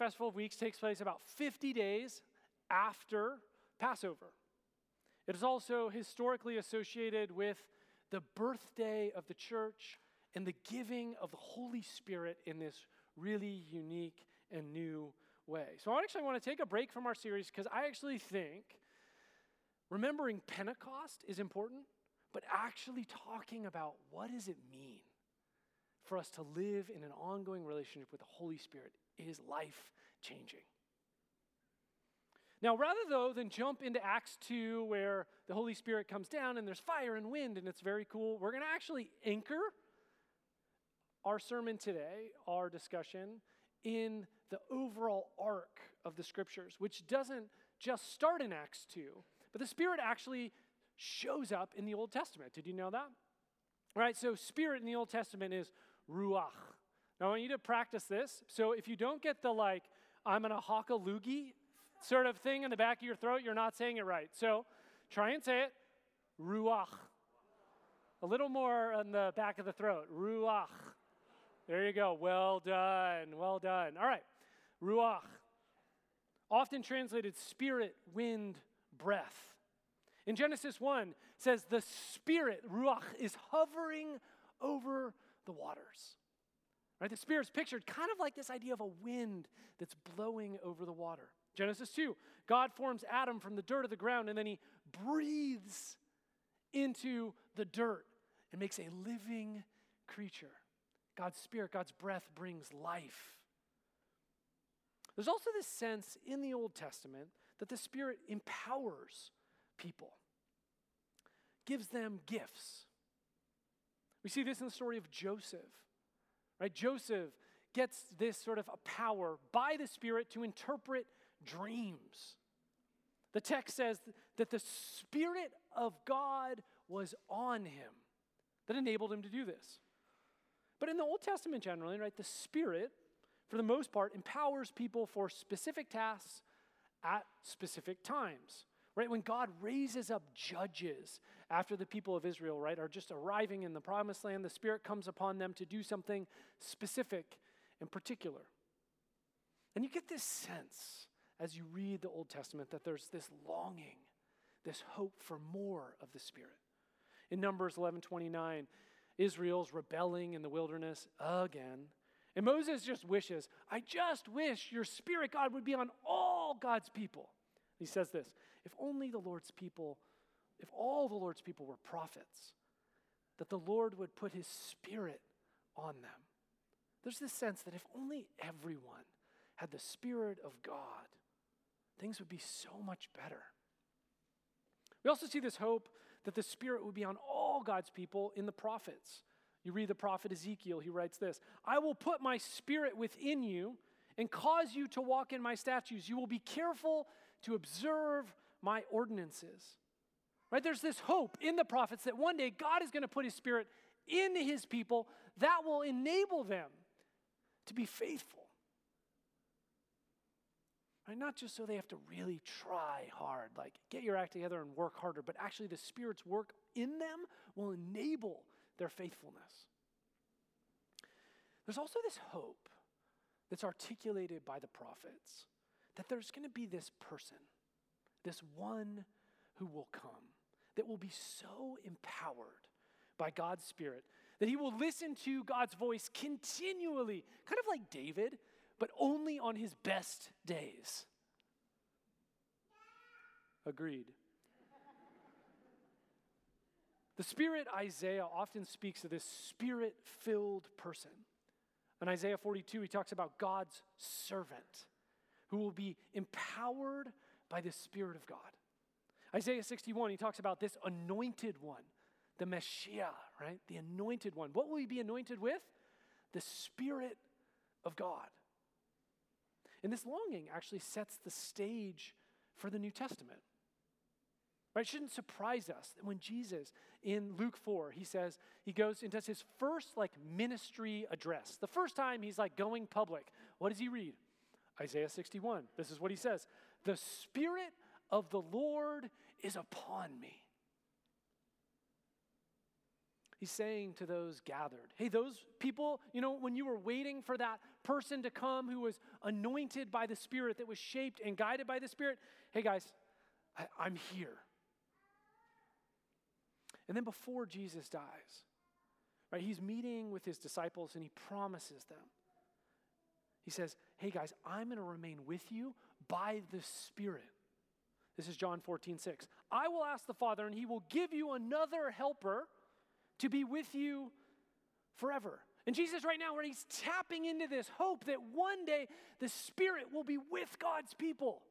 Festival of Weeks takes place about 50 days after Passover. It is also historically associated with the birthday of the church and the giving of the Holy Spirit in this really unique and new way. So I actually want to take a break from our series because I actually think remembering Pentecost is important, but actually talking about what does it mean for us to live in an ongoing relationship with the Holy Spirit is life changing. Now, rather though than jump into Acts 2 where the Holy Spirit comes down and there's fire and wind and it's very cool, we're going to actually anchor our sermon today, our discussion, in the overall arc of the scriptures, which doesn't just start in Acts 2, but the Spirit actually shows up in the Old Testament. Did you know that? All right, so Spirit in the Old Testament is Ruach. Now, I want you to practice this. So if you don't get the like, I'm going to hawk a loogie sort of thing in the back of your throat, you're not saying it right. So try and say it Ruach. A little more on the back of the throat. Ruach. There you go. Well done. Well done. All right. Ruach. Often translated spirit, wind, breath. In Genesis 1 says the spirit, ruach, is hovering over the waters. Right? The spirit's pictured kind of like this idea of a wind that's blowing over the water. Genesis 2, God forms Adam from the dirt of the ground and then he breathes into the dirt and makes a living creature. God's spirit, God's breath brings life. There's also this sense in the Old Testament that the Spirit empowers people, gives them gifts. We see this in the story of Joseph. Right? Joseph gets this sort of a power by the Spirit to interpret dreams. The text says that the Spirit of God was on him that enabled him to do this. But in the Old Testament, generally, right, the Spirit, for the most part, empowers people for specific tasks at specific times. Right? When God raises up judges after the people of Israel, right, are just arriving in the promised land, the Spirit comes upon them to do something specific and particular. And you get this sense as you read the Old Testament that there's this longing, this hope for more of the Spirit. In Numbers 11 29, Israel's rebelling in the wilderness again. And Moses just wishes, I just wish your Spirit, God, would be on all God's people. He says this if only the Lord's people, if all the Lord's people were prophets, that the Lord would put his Spirit on them. There's this sense that if only everyone had the Spirit of God, things would be so much better. We also see this hope that the Spirit would be on all God's people in the prophets. You read the prophet Ezekiel, he writes this I will put my Spirit within you and cause you to walk in my statutes. You will be careful to observe my ordinances. Right? There's this hope in the prophets that one day God is going to put his Spirit in his people that will enable them to be faithful. Right? Not just so they have to really try hard, like get your act together and work harder, but actually the Spirit's work in them will enable their faithfulness. There's also this hope that's articulated by the prophets that there's going to be this person, this one who will come, that will be so empowered by God's Spirit that he will listen to God's voice continually, kind of like David, but only on his best days. Agreed. The Spirit Isaiah often speaks of this spirit filled person. In Isaiah 42, he talks about God's servant who will be empowered by the Spirit of God. Isaiah 61, he talks about this anointed one, the Messiah, right? The anointed one. What will he be anointed with? The Spirit of God. And this longing actually sets the stage for the New Testament. Right? It shouldn't surprise us that when Jesus in Luke 4, he says, he goes and does his first like ministry address. The first time he's like going public. What does he read? Isaiah 61. This is what he says The Spirit of the Lord is upon me. He's saying to those gathered, hey, those people, you know, when you were waiting for that person to come who was anointed by the Spirit, that was shaped and guided by the Spirit, hey, guys, I, I'm here. And then before Jesus dies, right, he's meeting with his disciples and he promises them. He says, hey, guys, I'm going to remain with you by the Spirit. This is John 14, 6. I will ask the Father, and he will give you another helper to be with you forever. And Jesus, right now, where he's tapping into this hope that one day the Spirit will be with God's people.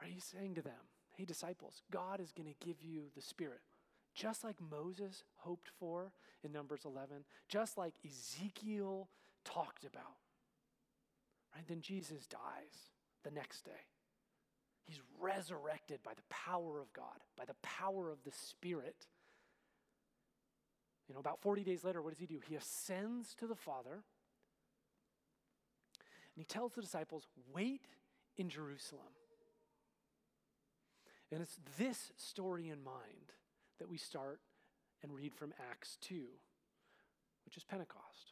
Right? He's saying to them, Hey, disciples, God is going to give you the Spirit. Just like Moses hoped for in Numbers 11, just like Ezekiel talked about. Right? Then Jesus dies the next day. He's resurrected by the power of God, by the power of the Spirit. You know, about 40 days later, what does he do? He ascends to the Father and he tells the disciples, Wait in Jerusalem. And it's this story in mind that we start and read from Acts 2, which is Pentecost.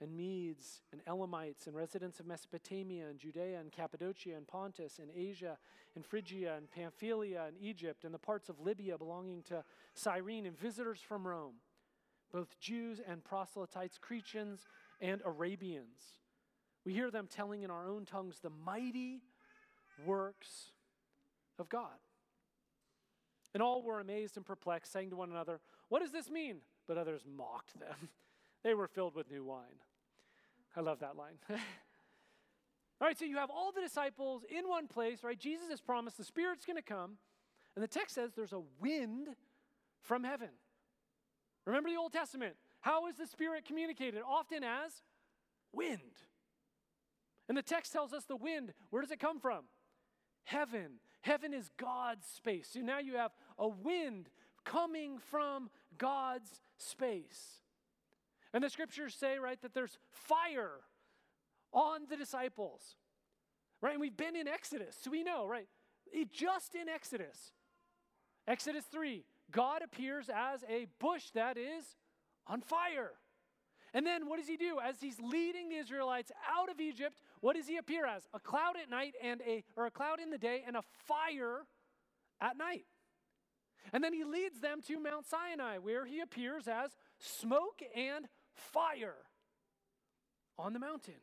and Medes and Elamites and residents of Mesopotamia and Judea and Cappadocia and Pontus and Asia and Phrygia and Pamphylia and Egypt and the parts of Libya belonging to Cyrene and visitors from Rome both Jews and proselytes, Cretians and Arabians. We hear them telling in our own tongues the mighty works of God. And all were amazed and perplexed, saying to one another, What does this mean? But others mocked them. they were filled with new wine. I love that line. all right, so you have all the disciples in one place, right? Jesus has promised the Spirit's going to come. And the text says there's a wind from heaven. Remember the Old Testament. How is the Spirit communicated? Often as wind. And the text tells us the wind, where does it come from? Heaven. Heaven is God's space. So now you have a wind coming from God's space. And the scriptures say, right, that there's fire on the disciples. Right? And we've been in Exodus, so we know, right? It, just in Exodus. Exodus 3, God appears as a bush that is on fire. And then what does he do? As he's leading the Israelites out of Egypt, what does he appear as? A cloud at night and a or a cloud in the day and a fire at night. And then he leads them to Mount Sinai where he appears as smoke and fire on the mountain.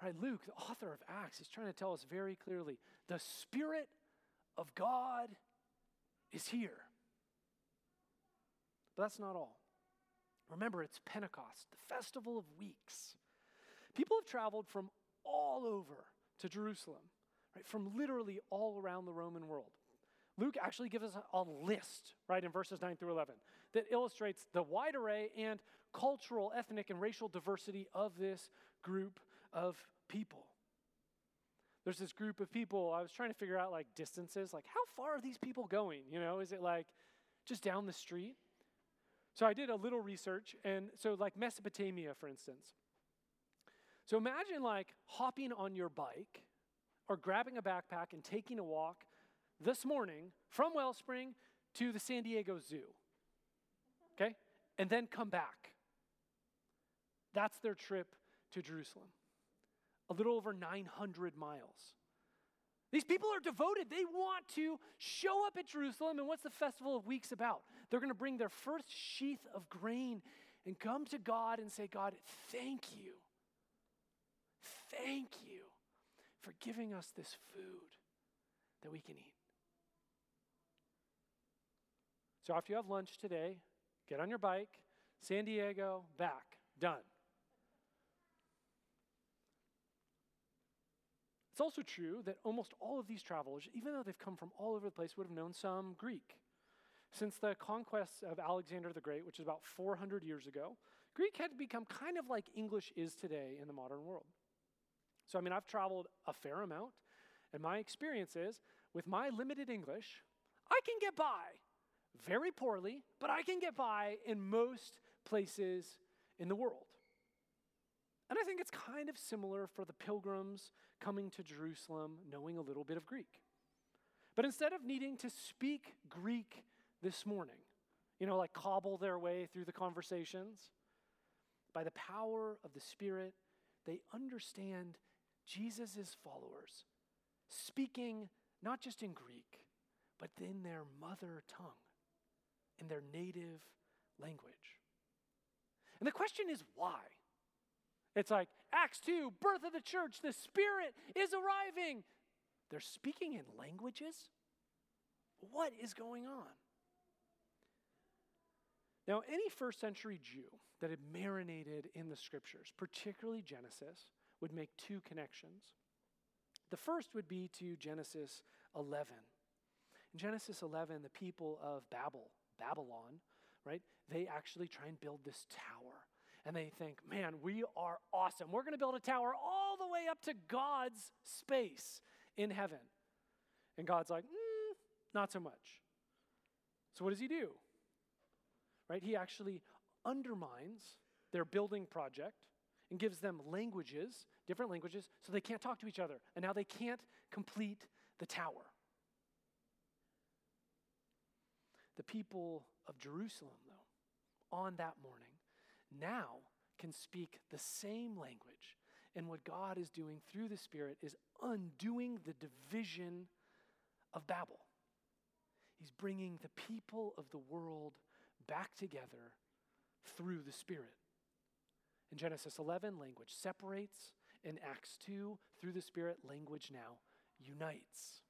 All right, Luke, the author of Acts, is trying to tell us very clearly the Spirit of God is here. But that's not all. Remember, it's Pentecost, the festival of weeks. People have traveled from all over to Jerusalem, right? From literally all around the Roman world. Luke actually gives us a list, right, in verses 9 through 11, that illustrates the wide array and cultural, ethnic, and racial diversity of this group of people there's this group of people. I was trying to figure out like distances, like how far are these people going? You know, is it like just down the street? So I did a little research, and so like Mesopotamia, for instance. So imagine like hopping on your bike or grabbing a backpack and taking a walk this morning from Wellspring to the San Diego Zoo. Okay? And then come back. That's their trip to Jerusalem a little over 900 miles. These people are devoted. They want to show up at Jerusalem. And what's the Festival of Weeks about? They're going to bring their first sheath of grain and come to God and say, God, thank you. Thank you for giving us this food that we can eat. So after you have lunch today, get on your bike, San Diego, back, done. It's also true that almost all of these travelers, even though they've come from all over the place, would have known some Greek. Since the conquest of Alexander the Great, which is about 400 years ago, Greek had become kind of like English is today in the modern world. So, I mean, I've traveled a fair amount, and my experience is with my limited English, I can get by very poorly, but I can get by in most places in the world. And I think it's kind of similar for the pilgrims coming to Jerusalem knowing a little bit of Greek. But instead of needing to speak Greek this morning, you know, like cobble their way through the conversations, by the power of the Spirit, they understand Jesus' followers speaking not just in Greek, but in their mother tongue in their native language. And the question is why? It's like Acts 2, birth of the church, the Spirit is arriving. They're speaking in languages? What is going on? Now, any first century Jew that had marinated in the scriptures, particularly Genesis, would make two connections. The first would be to Genesis 11. In Genesis 11, the people of Babel Babylon, right? They actually try and build this tower. And they think, man, we are awesome. We're going to build a tower all the way up to God's space in heaven. And God's like, mm, not so much. So what does he do? Right? He actually undermines their building project and gives them languages, different languages, so they can't talk to each other. And now they can't complete the tower. The people of Jerusalem, though, on that morning, now can speak the same language. And what God is doing through the Spirit is undoing the division of Babel. He's bringing the people of the world back together through the Spirit. In Genesis 11, language separates. In Acts 2, through the Spirit, language now unites.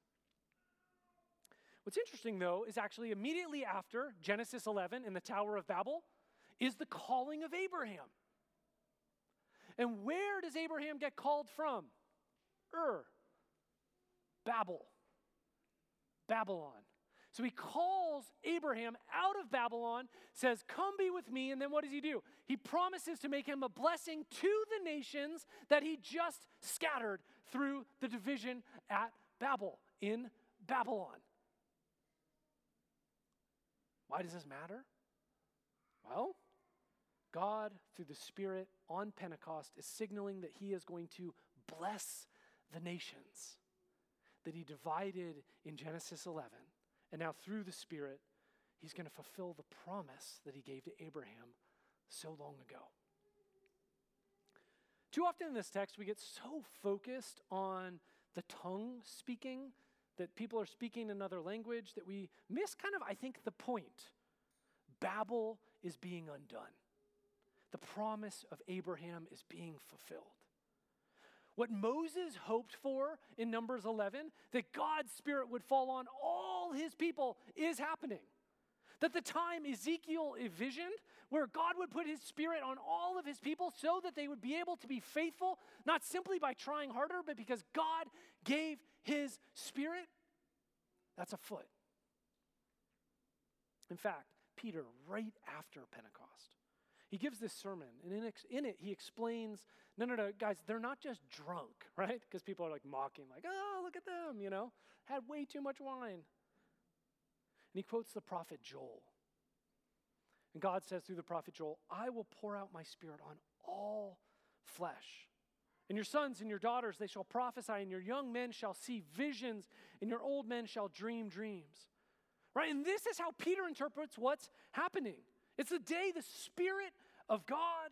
What's interesting, though, is actually immediately after Genesis 11 in the Tower of Babel is the calling of Abraham. And where does Abraham get called from? Ur, Babel, Babylon. So he calls Abraham out of Babylon, says, Come be with me. And then what does he do? He promises to make him a blessing to the nations that he just scattered through the division at Babel, in Babylon. Why does this matter? Well, God, through the Spirit on Pentecost, is signaling that He is going to bless the nations that He divided in Genesis 11. And now, through the Spirit, He's going to fulfill the promise that He gave to Abraham so long ago. Too often in this text, we get so focused on the tongue speaking that people are speaking another language, that we miss kind of, I think, the point. Babel is being undone. The promise of Abraham is being fulfilled. What Moses hoped for in Numbers 11, that God's Spirit would fall on all his people, is happening. That the time Ezekiel envisioned, where God would put his Spirit on all of his people so that they would be able to be faithful, not simply by trying harder, but because God gave his Spirit, that's a foot. In fact, Peter, right after Pentecost, he gives this sermon, and in, ex- in it, he explains no, no, no, guys, they're not just drunk, right? Because people are like mocking, like, oh, look at them, you know, had way too much wine. And he quotes the prophet Joel. And God says through the prophet Joel, I will pour out my spirit on all flesh. And your sons and your daughters, they shall prophesy, and your young men shall see visions, and your old men shall dream dreams. Right? And this is how Peter interprets what's happening. It's the day the Spirit of God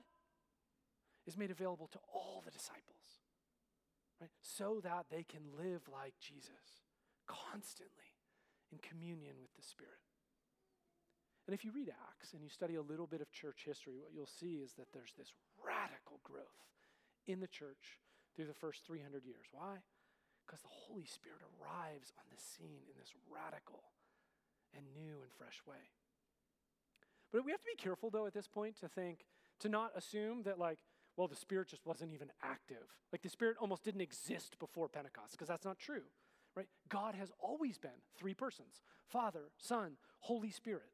is made available to all the disciples, right? So that they can live like Jesus constantly in communion with the Spirit. And if you read Acts and you study a little bit of church history, what you'll see is that there's this radical growth in the church through the first 300 years. Why? Because the Holy Spirit arrives on the scene in this radical and new and fresh way. But we have to be careful, though, at this point to think, to not assume that, like, well, the Spirit just wasn't even active. Like the Spirit almost didn't exist before Pentecost, because that's not true, right? God has always been three persons Father, Son, Holy Spirit.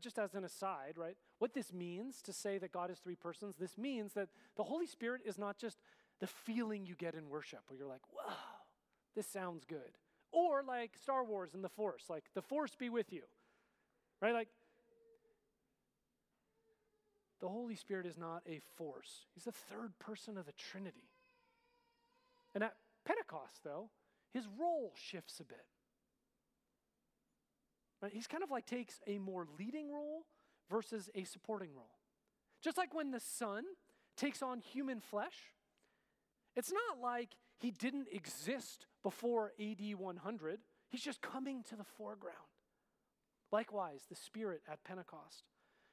Just as an aside, right? What this means to say that God is three persons, this means that the Holy Spirit is not just the feeling you get in worship where you're like, whoa, this sounds good. Or like Star Wars and the Force, like the Force be with you, right? Like the Holy Spirit is not a force, He's the third person of the Trinity. And at Pentecost, though, his role shifts a bit. He's kind of like takes a more leading role versus a supporting role. Just like when the Son takes on human flesh, it's not like he didn't exist before AD 100, he's just coming to the foreground. Likewise, the Spirit at Pentecost.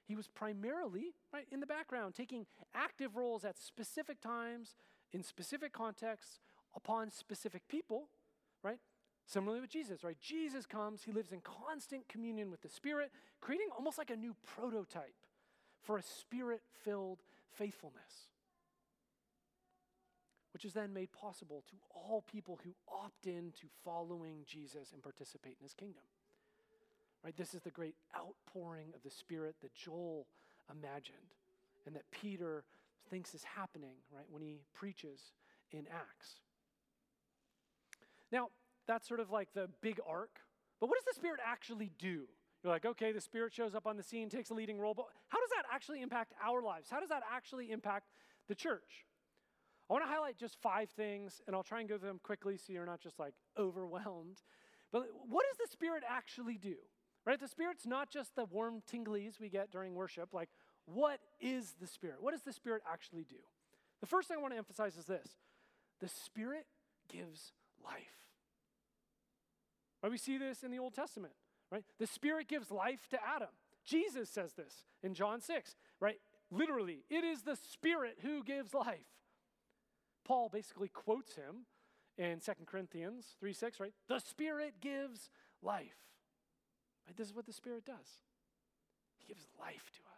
He was primarily right in the background, taking active roles at specific times, in specific contexts, upon specific people, right? Similarly with Jesus, right? Jesus comes, he lives in constant communion with the Spirit, creating almost like a new prototype for a spirit filled faithfulness, which is then made possible to all people who opt in to following Jesus and participate in his kingdom. Right? This is the great outpouring of the Spirit that Joel imagined and that Peter thinks is happening, right, when he preaches in Acts. Now, that's sort of like the big arc. But what does the Spirit actually do? You're like, okay, the Spirit shows up on the scene, takes a leading role, but how does that actually impact our lives? How does that actually impact the church? I want to highlight just five things, and I'll try and go through them quickly so you're not just like overwhelmed. But what does the Spirit actually do? Right? The Spirit's not just the warm tinglies we get during worship. Like, what is the Spirit? What does the Spirit actually do? The first thing I want to emphasize is this the Spirit gives life. Right? We see this in the Old Testament, right? The Spirit gives life to Adam. Jesus says this in John 6, right? Literally, it is the Spirit who gives life. Paul basically quotes him in 2 Corinthians 3 6, right? The Spirit gives life. Right? This is what the Spirit does. He gives life to us.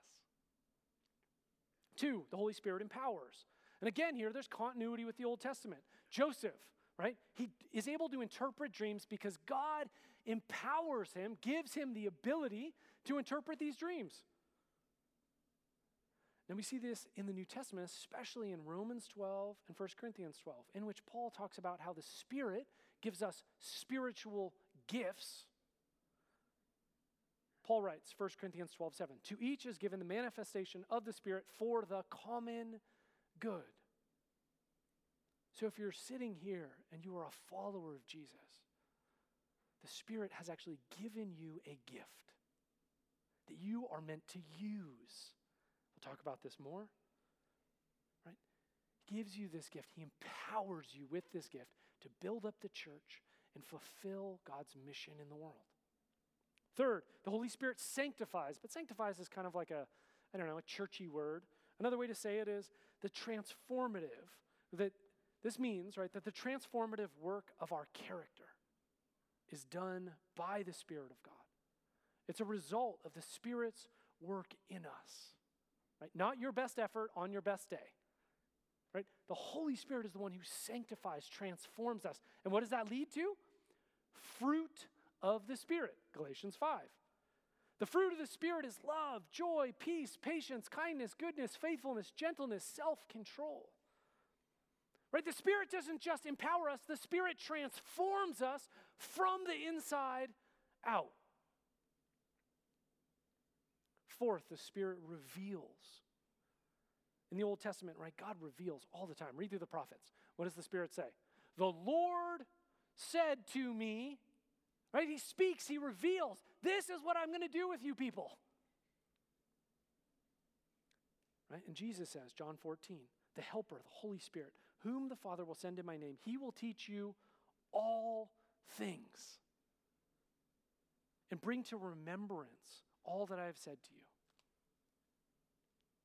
Two, the Holy Spirit empowers. And again, here there's continuity with the Old Testament. Joseph, right? He is able to interpret dreams because God empowers him, gives him the ability to interpret these dreams. And we see this in the New Testament, especially in Romans 12 and 1 Corinthians 12, in which Paul talks about how the Spirit gives us spiritual gifts. Paul writes, 1 Corinthians 12, 7, to each is given the manifestation of the Spirit for the common good. So if you're sitting here and you are a follower of Jesus, the Spirit has actually given you a gift that you are meant to use. We'll talk about this more. Right? He gives you this gift. He empowers you with this gift to build up the church and fulfill God's mission in the world. Third, the Holy Spirit sanctifies, but sanctifies is kind of like a, I don't know, a churchy word. Another way to say it is the transformative, that this means, right, that the transformative work of our character is done by the Spirit of God. It's a result of the Spirit's work in us, right? Not your best effort on your best day, right? The Holy Spirit is the one who sanctifies, transforms us. And what does that lead to? Fruit of the Spirit, Galatians 5. The fruit of the Spirit is love, joy, peace, patience, kindness, goodness, faithfulness, gentleness, self control. Right? The Spirit doesn't just empower us, the Spirit transforms us from the inside out. Fourth, the Spirit reveals. In the Old Testament, right, God reveals all the time. Read through the prophets. What does the Spirit say? The Lord said to me, right? He speaks, He reveals, this is what I'm going to do with you people. Right? And Jesus says, John 14, the Helper, the Holy Spirit, whom the Father will send in my name, he will teach you all things and bring to remembrance all that I have said to you.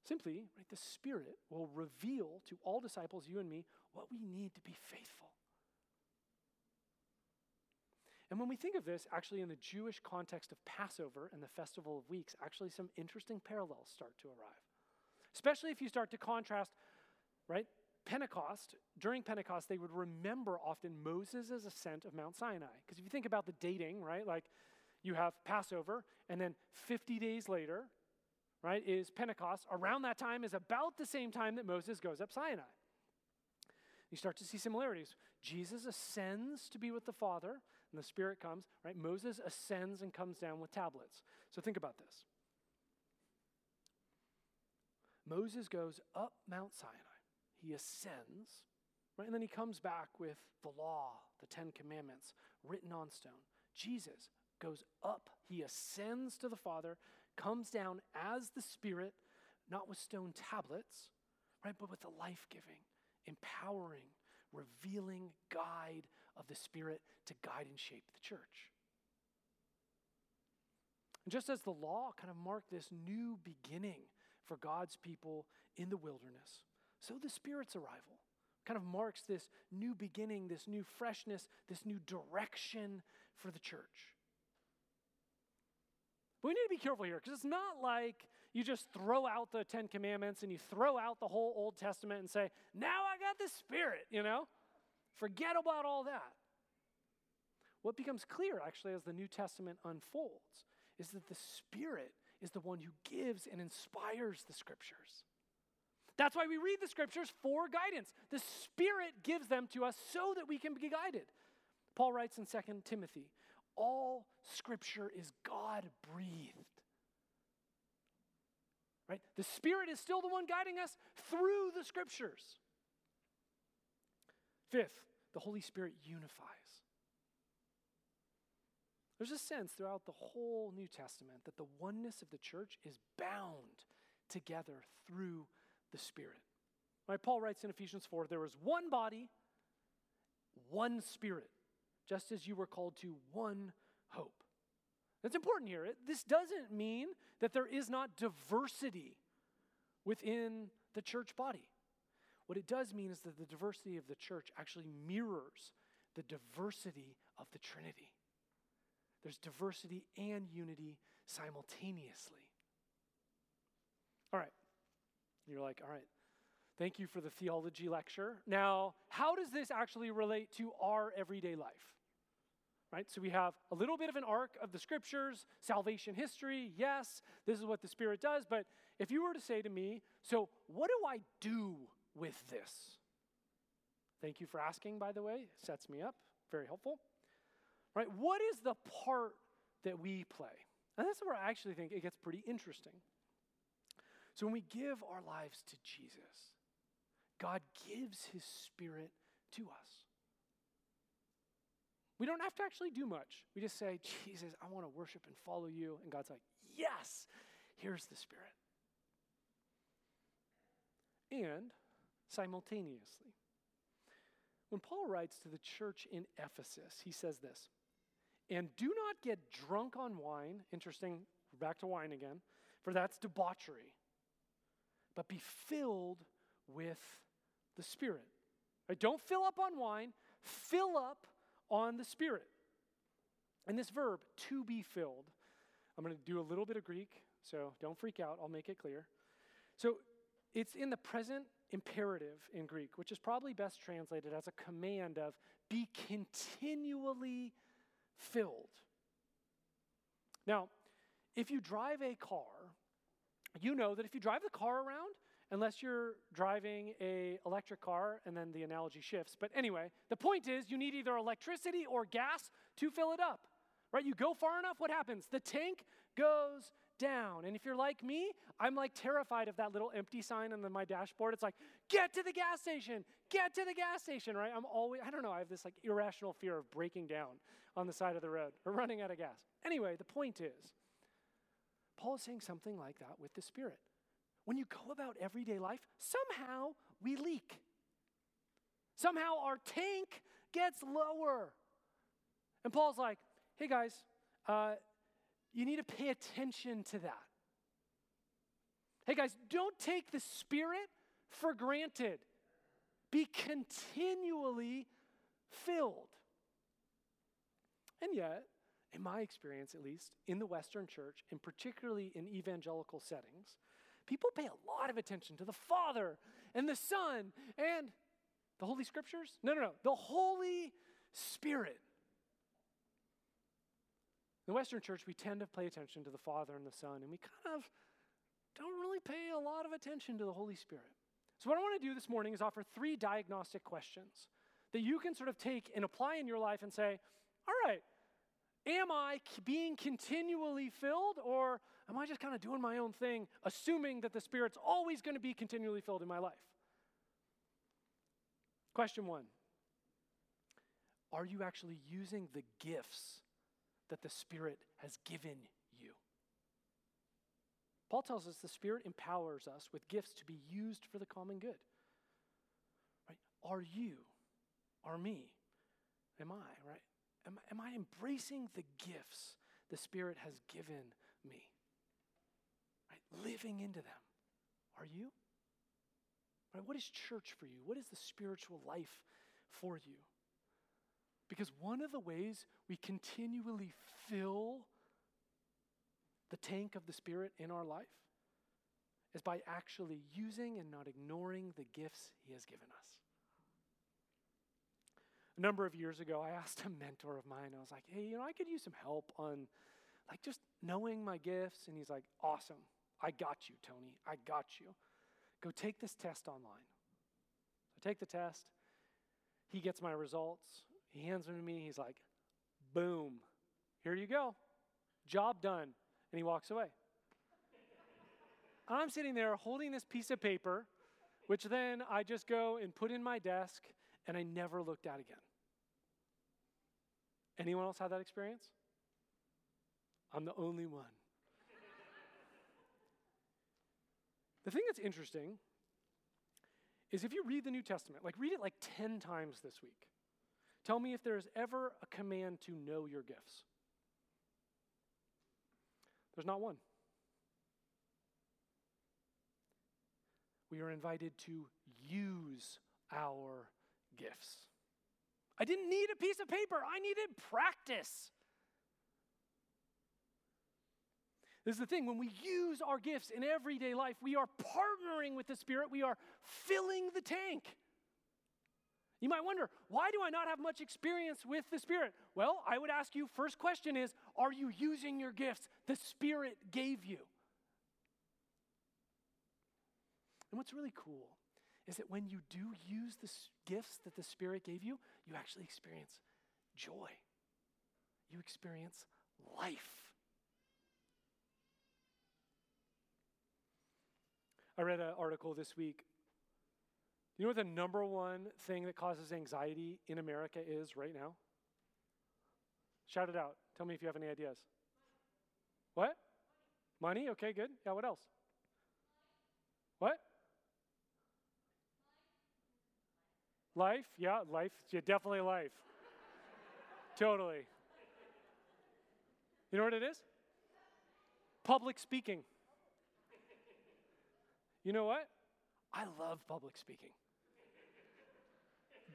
Simply, right, the Spirit will reveal to all disciples, you and me, what we need to be faithful. And when we think of this, actually, in the Jewish context of Passover and the Festival of Weeks, actually, some interesting parallels start to arrive. Especially if you start to contrast, right? Pentecost, during Pentecost, they would remember often Moses' ascent of Mount Sinai. Because if you think about the dating, right, like you have Passover, and then 50 days later, right, is Pentecost. Around that time is about the same time that Moses goes up Sinai. You start to see similarities. Jesus ascends to be with the Father, and the Spirit comes, right? Moses ascends and comes down with tablets. So think about this. Moses goes up Mount Sinai, he ascends, right? And then he comes back with the law, the Ten Commandments written on stone. Jesus goes up, he ascends to the Father, comes down as the Spirit, not with stone tablets, right, but with the life giving, empowering, revealing guide of the Spirit to guide and shape the church. And just as the law kind of marked this new beginning for God's people in the wilderness, so the Spirit's arrival kind of marks this new beginning, this new freshness, this new direction for the church. But we need to be careful here because it's not like you just throw out the Ten Commandments and you throw out the whole Old Testament and say, now I got the Spirit, you know? Forget about all that. What becomes clear, actually, as the New Testament unfolds, is that the Spirit is the one who gives and inspires the Scriptures. That's why we read the Scriptures for guidance. The Spirit gives them to us so that we can be guided. Paul writes in 2 Timothy all scripture is God breathed. Right? The Spirit is still the one guiding us through the scriptures. Fifth, the Holy Spirit unifies. There's a sense throughout the whole New Testament that the oneness of the church is bound together through the Spirit. Right? Paul writes in Ephesians 4 there is one body, one Spirit just as you were called to one hope. That's important here. This doesn't mean that there is not diversity within the church body. What it does mean is that the diversity of the church actually mirrors the diversity of the Trinity. There's diversity and unity simultaneously. All right. You're like, all right, thank you for the theology lecture. Now, how does this actually relate to our everyday life? right? So we have a little bit of an arc of the scriptures, salvation history. Yes, this is what the Spirit does. But if you were to say to me, so what do I do with this? Thank you for asking, by the way. Sets me up. Very helpful. Right? What is the part that we play? And that's where I actually think it gets pretty interesting. So when we give our lives to Jesus, God gives his spirit to us. We don't have to actually do much. We just say, Jesus, I want to worship and follow you. And God's like, yes, here's the Spirit. And simultaneously, when Paul writes to the church in Ephesus, he says this And do not get drunk on wine. Interesting, back to wine again, for that's debauchery. But be filled with the Spirit. Right? Don't fill up on wine, fill up on the Spirit. And this verb, to be filled, I'm going to do a little bit of Greek, so don't freak out, I'll make it clear. So it's in the present imperative in Greek, which is probably best translated as a command of be continually filled. Now, if you drive a car, you know that if you drive the car around, unless you're driving a electric car and then the analogy shifts but anyway the point is you need either electricity or gas to fill it up right? You go far enough what happens? The tank goes down and if you're like me i'm like terrified of that little empty sign on the, my dashboard. It's like get to the gas station! Get to the gas station! Right? I'm always i don't know i have this like irrational fear of breaking down on the side of the road or running out of gas. Anyway the point is paul is saying something like that with the spirit when you go about everyday life, somehow we leak. Somehow our tank gets lower. And Paul's like, hey guys, uh, You need to pay attention to that. Hey guys, don't take the Spirit for granted. Be continually filled. And yet, in my experience at least, in the Western church, and particularly in evangelical settings, people pay a lot of attention to the Father and the Son and the Holy Scriptures? No, no, no. The Holy Spirit. In the Western church, we tend to pay attention to the Father and the Son, and we kind of don't really pay a lot of attention to the Holy Spirit. So, what I want to do this morning is offer three diagnostic questions that you can sort of take and apply in your life and say, all right, am I being continually filled, or am I just kind of doing my own thing, assuming that the Spirit's always going to be continually filled in my life? Question one Are you actually using the gifts that the Spirit has given you? Paul tells us the Spirit empowers us with gifts to be used for the common good. Right? Are you, are me, am I, right? Am, am I embracing the gifts the Spirit has given me? Right? Living into them. Are you? Right? What is church for you? What is the spiritual life for you? Because one of the ways we continually fill the tank of the Spirit in our life is by actually using and not ignoring the gifts He has given us. A number of years ago, I asked a mentor of mine, I was like, hey, you know, I could use some help on like just knowing my gifts. And he's like, awesome. I got you, Tony. I got you. Go take this test online. So I take the test. He gets my results. He hands them to me. He's like, boom, here you go. Job done. And he walks away. I'm sitting there holding this piece of paper, which then I just go and put in my desk and I never looked at again. Anyone else have that experience? I'm the only one. the thing that's interesting is if you read the New Testament, like read it like 10 times this week, tell me if there is ever a command to know your gifts. There's not one. We are invited to use our gifts. I didn't need a piece of paper, I needed practice. This is the thing when we use our gifts in everyday life, we are partnering with the Spirit, we are filling the tank. You might wonder, why do I not have much experience with the Spirit? Well, I would ask you first question is, are you using your gifts the Spirit gave you? And what's really cool is that when you do use the gifts that the Spirit gave you, you actually experience joy. You experience life. I read an article this week. You know what the number one thing that causes anxiety in America is right now? Shout it out. Tell me if you have any ideas. What? Money? Okay, good. Yeah, what else? What? Life? Yeah, life. Yeah, definitely life. totally. You know what it is? Public speaking. You know what? I love public speaking.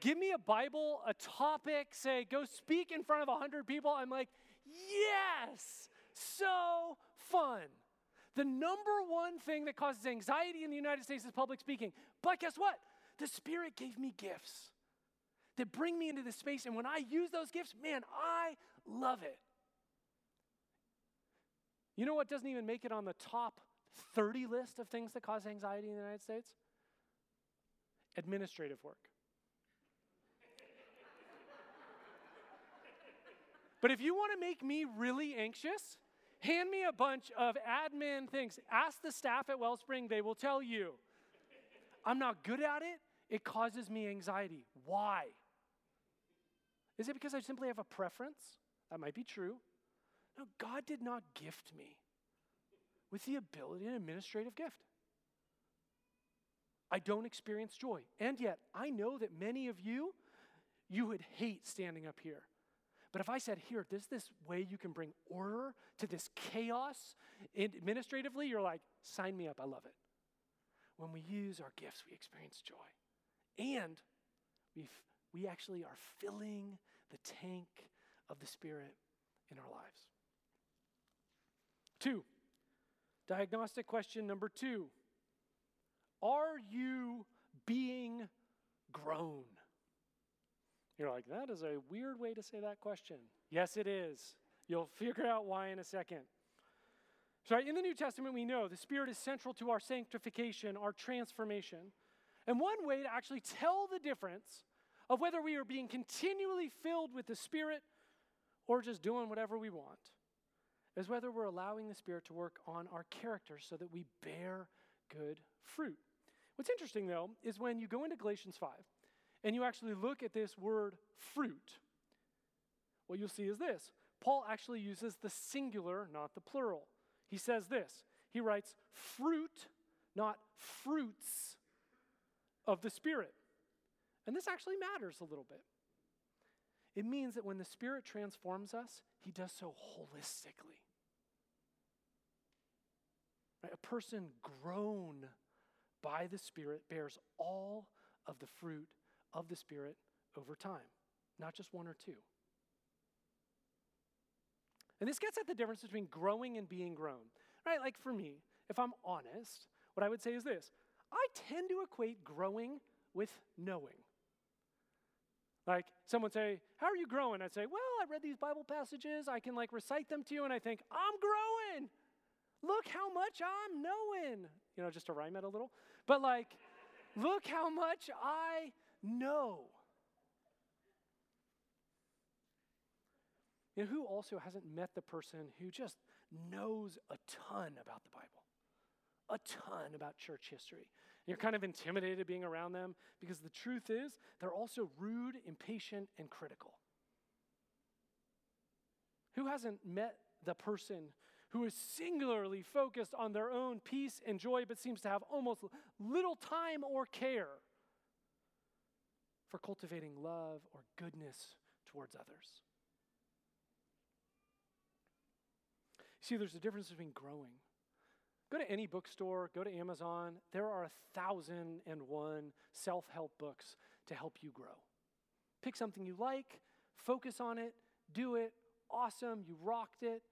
Give me a Bible, a topic, say, go speak in front of 100 people. I'm like, yes, so fun. The number one thing that causes anxiety in the United States is public speaking. But guess what? The Spirit gave me gifts that bring me into this space. And when I use those gifts, man, I love it. You know what doesn't even make it on the top 30 list of things that cause anxiety in the United States? Administrative work. but if you want to make me really anxious, hand me a bunch of admin things. Ask the staff at Wellspring, they will tell you. I'm not good at it. It causes me anxiety. Why? Is it because I simply have a preference? That might be true. No, God did not gift me with the ability, an administrative gift. I don't experience joy. And yet, I know that many of you, you would hate standing up here. But if I said, here, there's this way you can bring order to this chaos administratively, you're like, sign me up, I love it. When we use our gifts, we experience joy. And we we actually are filling the tank of the Spirit in our lives. Two, diagnostic question number two Are you being grown? You're like, that is a weird way to say that question. Yes, it is. You'll figure out why in a second. So, in the New Testament, we know the Spirit is central to our sanctification, our transformation. And one way to actually tell the difference of whether we are being continually filled with the Spirit or just doing whatever we want is whether we're allowing the Spirit to work on our character so that we bear good fruit. What's interesting, though, is when you go into Galatians 5 and you actually look at this word fruit, what you'll see is this Paul actually uses the singular, not the plural. He says this he writes, fruit, not fruits of the Spirit. And this actually matters a little bit. It means that when the Spirit transforms us, He does so holistically. Right? A person grown by the Spirit bears all of the fruit of the Spirit over time, not just one or two. And this gets at the difference between growing and being grown, right? Like for me, if I'm honest, what I would say is this I tend to equate growing with knowing. Like someone say, How are you growing? I'd say, Well, I read these Bible passages. I can like recite them to you, and I think, I'm growing. Look how much I'm knowing. You know, just to rhyme it a little. But like, look how much I know. You know, who also hasn't met the person who just knows a ton about the Bible? A ton about church history. And you're kind of intimidated being around them because the truth is they're also rude, impatient, and critical. Who hasn't met the person who is singularly focused on their own peace and joy but seems to have almost little time or care for cultivating love or goodness towards others. See, there's a difference between growing. Go to any bookstore, go to Amazon. There are a thousand and one self help books to help you grow. Pick something you like, focus on it, do it. Awesome, you rocked it.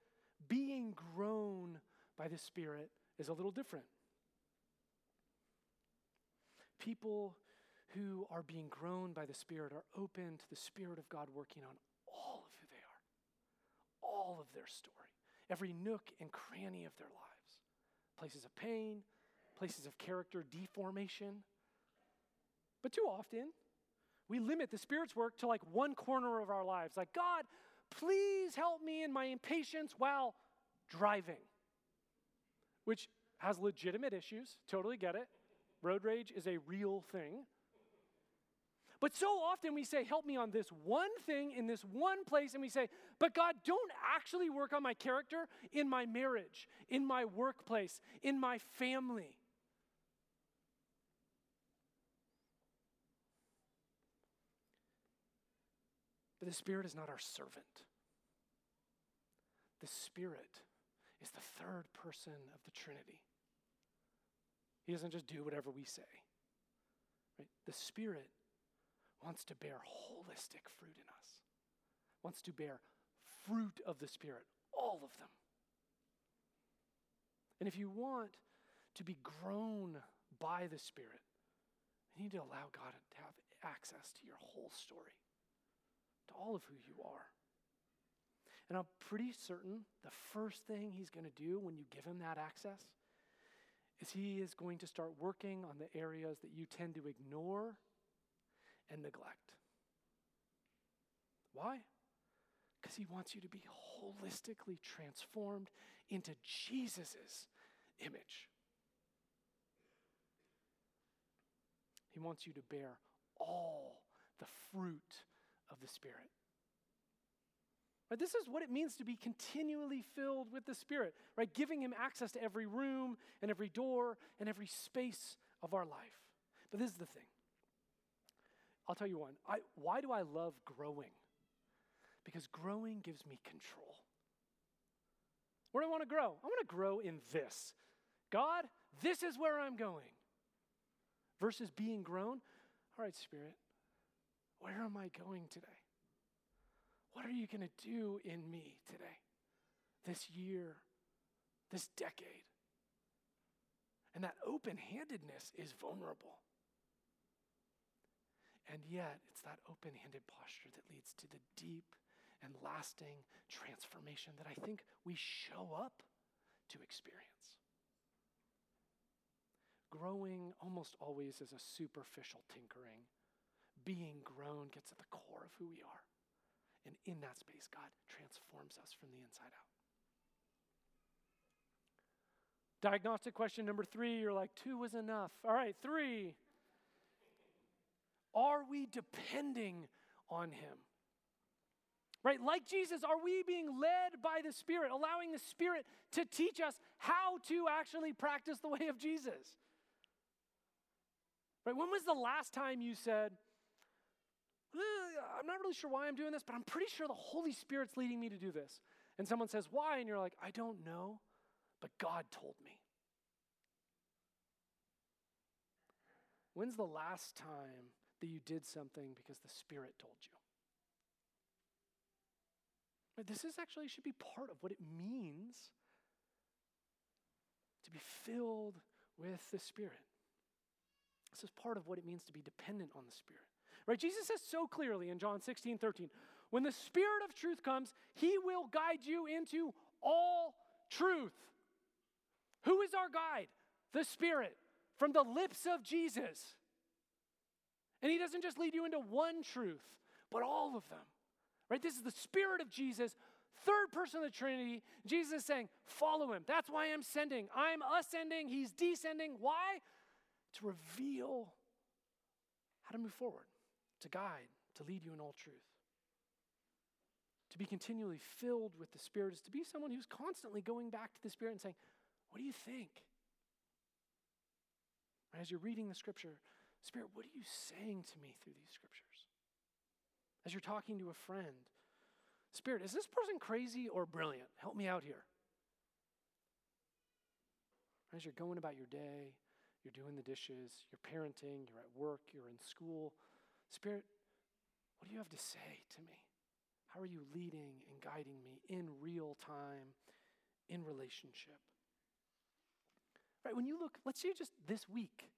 Being grown by the Spirit is a little different. People who are being grown by the Spirit are open to the Spirit of God working on all of who they are, all of their story, every nook and cranny of their lives, places of pain, places of character deformation. But too often, we limit the Spirit's work to like one corner of our lives. Like, God, please help me in my impatience while driving, which has legitimate issues. Totally get it. Road rage is a real thing. But so often we say, Help me on this one thing in this one place, and we say, But God, don't actually work on my character in my marriage, in my workplace, in my family. But the Spirit is not our servant. The Spirit is the third person of the Trinity. He doesn't just do whatever we say. Right? The Spirit wants to bear holistic fruit in us, wants to bear fruit of the Spirit, all of them. And if you want to be grown by the Spirit, you need to allow God to have access to your whole story, to all of who you are. And I'm pretty certain the first thing he's going to do when you give him that access is he is going to start working on the areas that you tend to ignore and neglect. Why? Because he wants you to be holistically transformed into Jesus' image. He wants you to bear all the fruit of the Spirit. But this is what it means to be continually filled with the Spirit, right? Giving Him access to every room and every door and every space of our life. But this is the thing I'll tell you one. I, why do I love growing? Because growing gives me control. Where do I want to grow? I want to grow in this. God, this is where I'm going. Versus being grown. All right, Spirit, where am I going today? What are you going to do in me today, this year, this decade? And that open handedness is vulnerable. And yet, it's that open handed posture that leads to the deep and lasting transformation that I think we show up to experience. Growing almost always is a superficial tinkering. Being grown gets at the core of who we are. And in that space, God transforms us from the inside out. Diagnostic question number three, you're like, two was enough. All right, three. Are we depending on Him? Right? Like Jesus, are we being led by the Spirit, allowing the Spirit to teach us how to actually practice the way of Jesus? Right? When was the last time you said, I'm not really sure why I'm doing this, but I'm pretty sure the Holy Spirit's leading me to do this? And someone says, Why? And you're like, I don't know, but God told me. When's the last time that you did something because the Spirit told you? This is actually should be part of what it means to be filled with the Spirit. This is part of what it means to be dependent on the Spirit. Right? Jesus says so clearly in John 16, 13, when the Spirit of truth comes, he will guide you into all truth. Who is our guide? The Spirit from the lips of Jesus. And he doesn't just lead you into one truth, but all of them. Right? This is the Spirit of Jesus, third person of the Trinity. Jesus is saying, Follow him. That's why I'm sending. I'm ascending, he's descending. Why? To reveal how to move forward, to guide, to lead you in all truth. To be continually filled with the Spirit is to be someone who's constantly going back to the Spirit and saying, What do you think? As you're reading the scripture, Spirit, what are you saying to me through these scriptures? As you're talking to a friend, Spirit, is this person crazy or brilliant? Help me out here. As you're going about your day, you're doing the dishes, you're parenting, you're at work, you're in school, Spirit, what do you have to say to me? How are you leading and guiding me in real time, in relationship? Right, when you look, let's say just this week,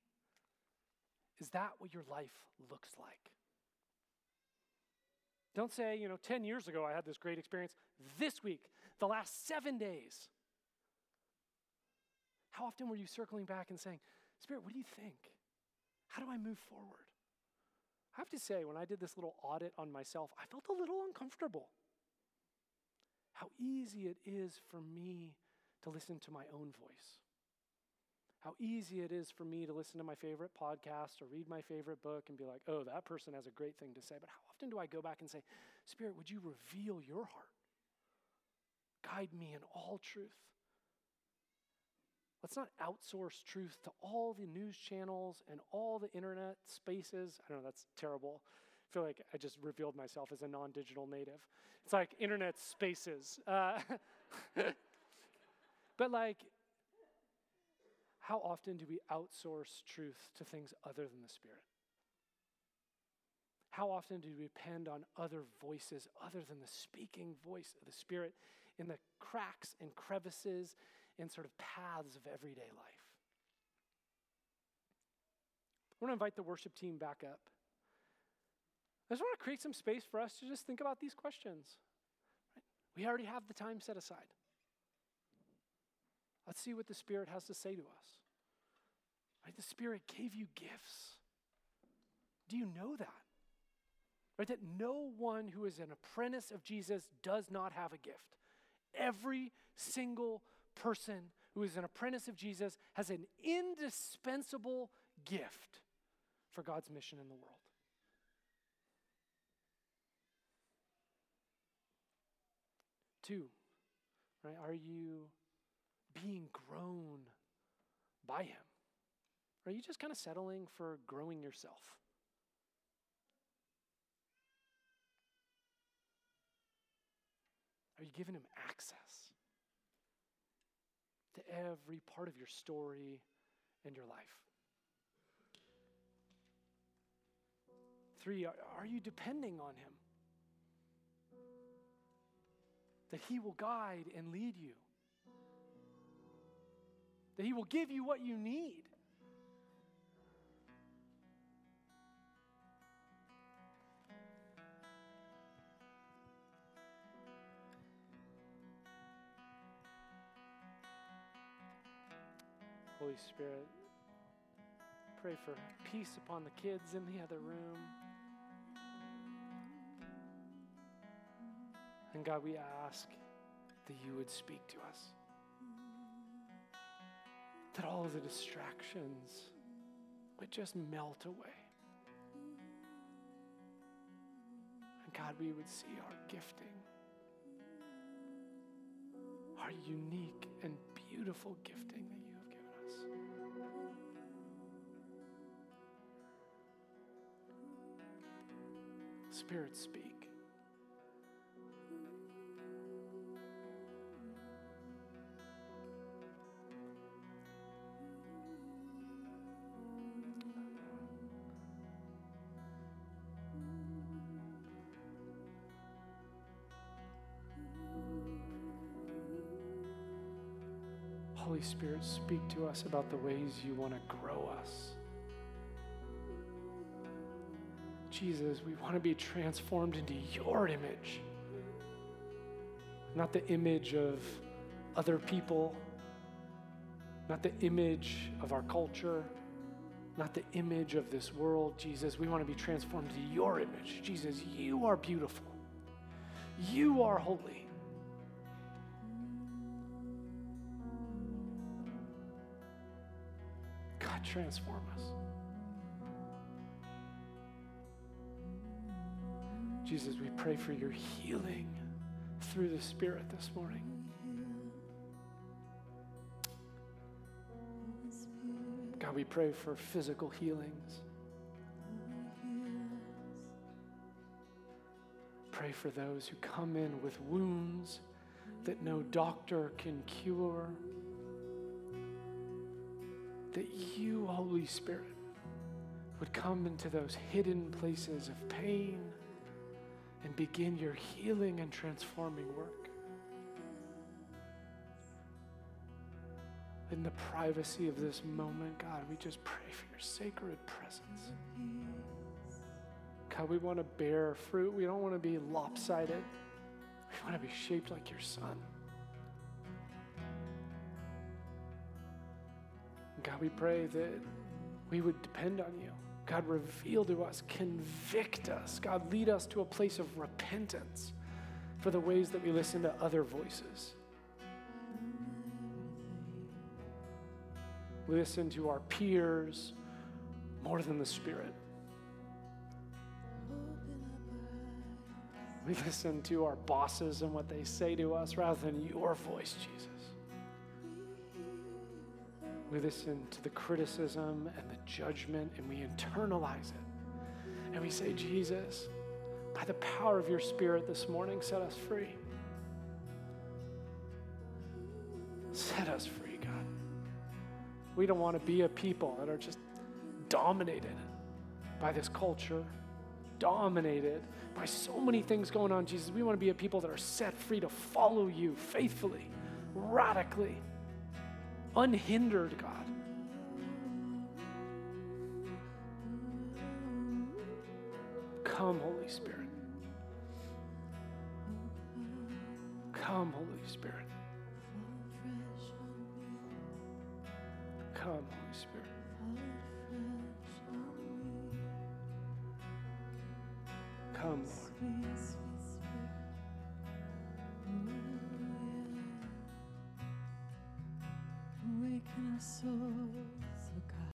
is that what your life looks like? Don't say, you know, 10 years ago I had this great experience. This week, the last seven days. How often were you circling back and saying, Spirit, what do you think? How do I move forward? I have to say, when I did this little audit on myself, I felt a little uncomfortable. How easy it is for me to listen to my own voice how easy it is for me to listen to my favorite podcast or read my favorite book and be like, oh, that person has a great thing to say. But how often do I go back and say, Spirit, would you reveal your heart? Guide me in all truth. Let's not outsource truth to all the news channels and all the internet spaces. I don't know, that's terrible. I feel like I just revealed myself as a non digital native. It's like internet spaces. Uh, but like, how often do we outsource truth to things other than the Spirit? How often do we depend on other voices other than the speaking voice of the Spirit in the cracks and crevices and sort of paths of everyday life? I want to invite the worship team back up. I just want to create some space for us to just think about these questions. We already have the time set aside. Let's see what the Spirit has to say to us. Right? The Spirit gave you gifts. Do you know that? Right? That no one who is an apprentice of Jesus does not have a gift. Every single person who is an apprentice of Jesus has an indispensable gift for God's mission in the world. Two, right? Are you being grown by Him? Or are you just kind of settling for growing yourself? Are you giving him access to every part of your story and your life? Three, are, are you depending on him? That he will guide and lead you, that he will give you what you need. Holy Spirit, pray for peace upon the kids in the other room. And God, we ask that you would speak to us. That all of the distractions would just melt away. And God, we would see our gifting, our unique and beautiful gifting Spirit, speak. Holy Spirit, speak to us about the ways you want to grow us. Jesus, we want to be transformed into your image, not the image of other people, not the image of our culture, not the image of this world. Jesus, we want to be transformed into your image. Jesus, you are beautiful, you are holy. God, transform us. Jesus, we pray for your healing through the Spirit this morning. God, we pray for physical healings. Pray for those who come in with wounds that no doctor can cure. That you, Holy Spirit, would come into those hidden places of pain and begin your healing and transforming work. In the privacy of this moment, God, we just pray for your sacred presence. God, we want to bear fruit. We don't want to be lopsided. We want to be shaped like your son. God, we pray that we would depend on you. God, reveal to us, convict us. God, lead us to a place of repentance for the ways that we listen to other voices. We listen to our peers more than the Spirit. We listen to our bosses and what they say to us rather than your voice, Jesus. We listen to the criticism and the judgment and we internalize it. And we say, Jesus, by the power of your Spirit this morning, set us free. Set us free, God. We don't want to be a people that are just dominated by this culture, dominated by so many things going on, Jesus. We want to be a people that are set free to follow you faithfully, radically unhindered, God. Come, Holy Spirit. Come, Holy Spirit. Come,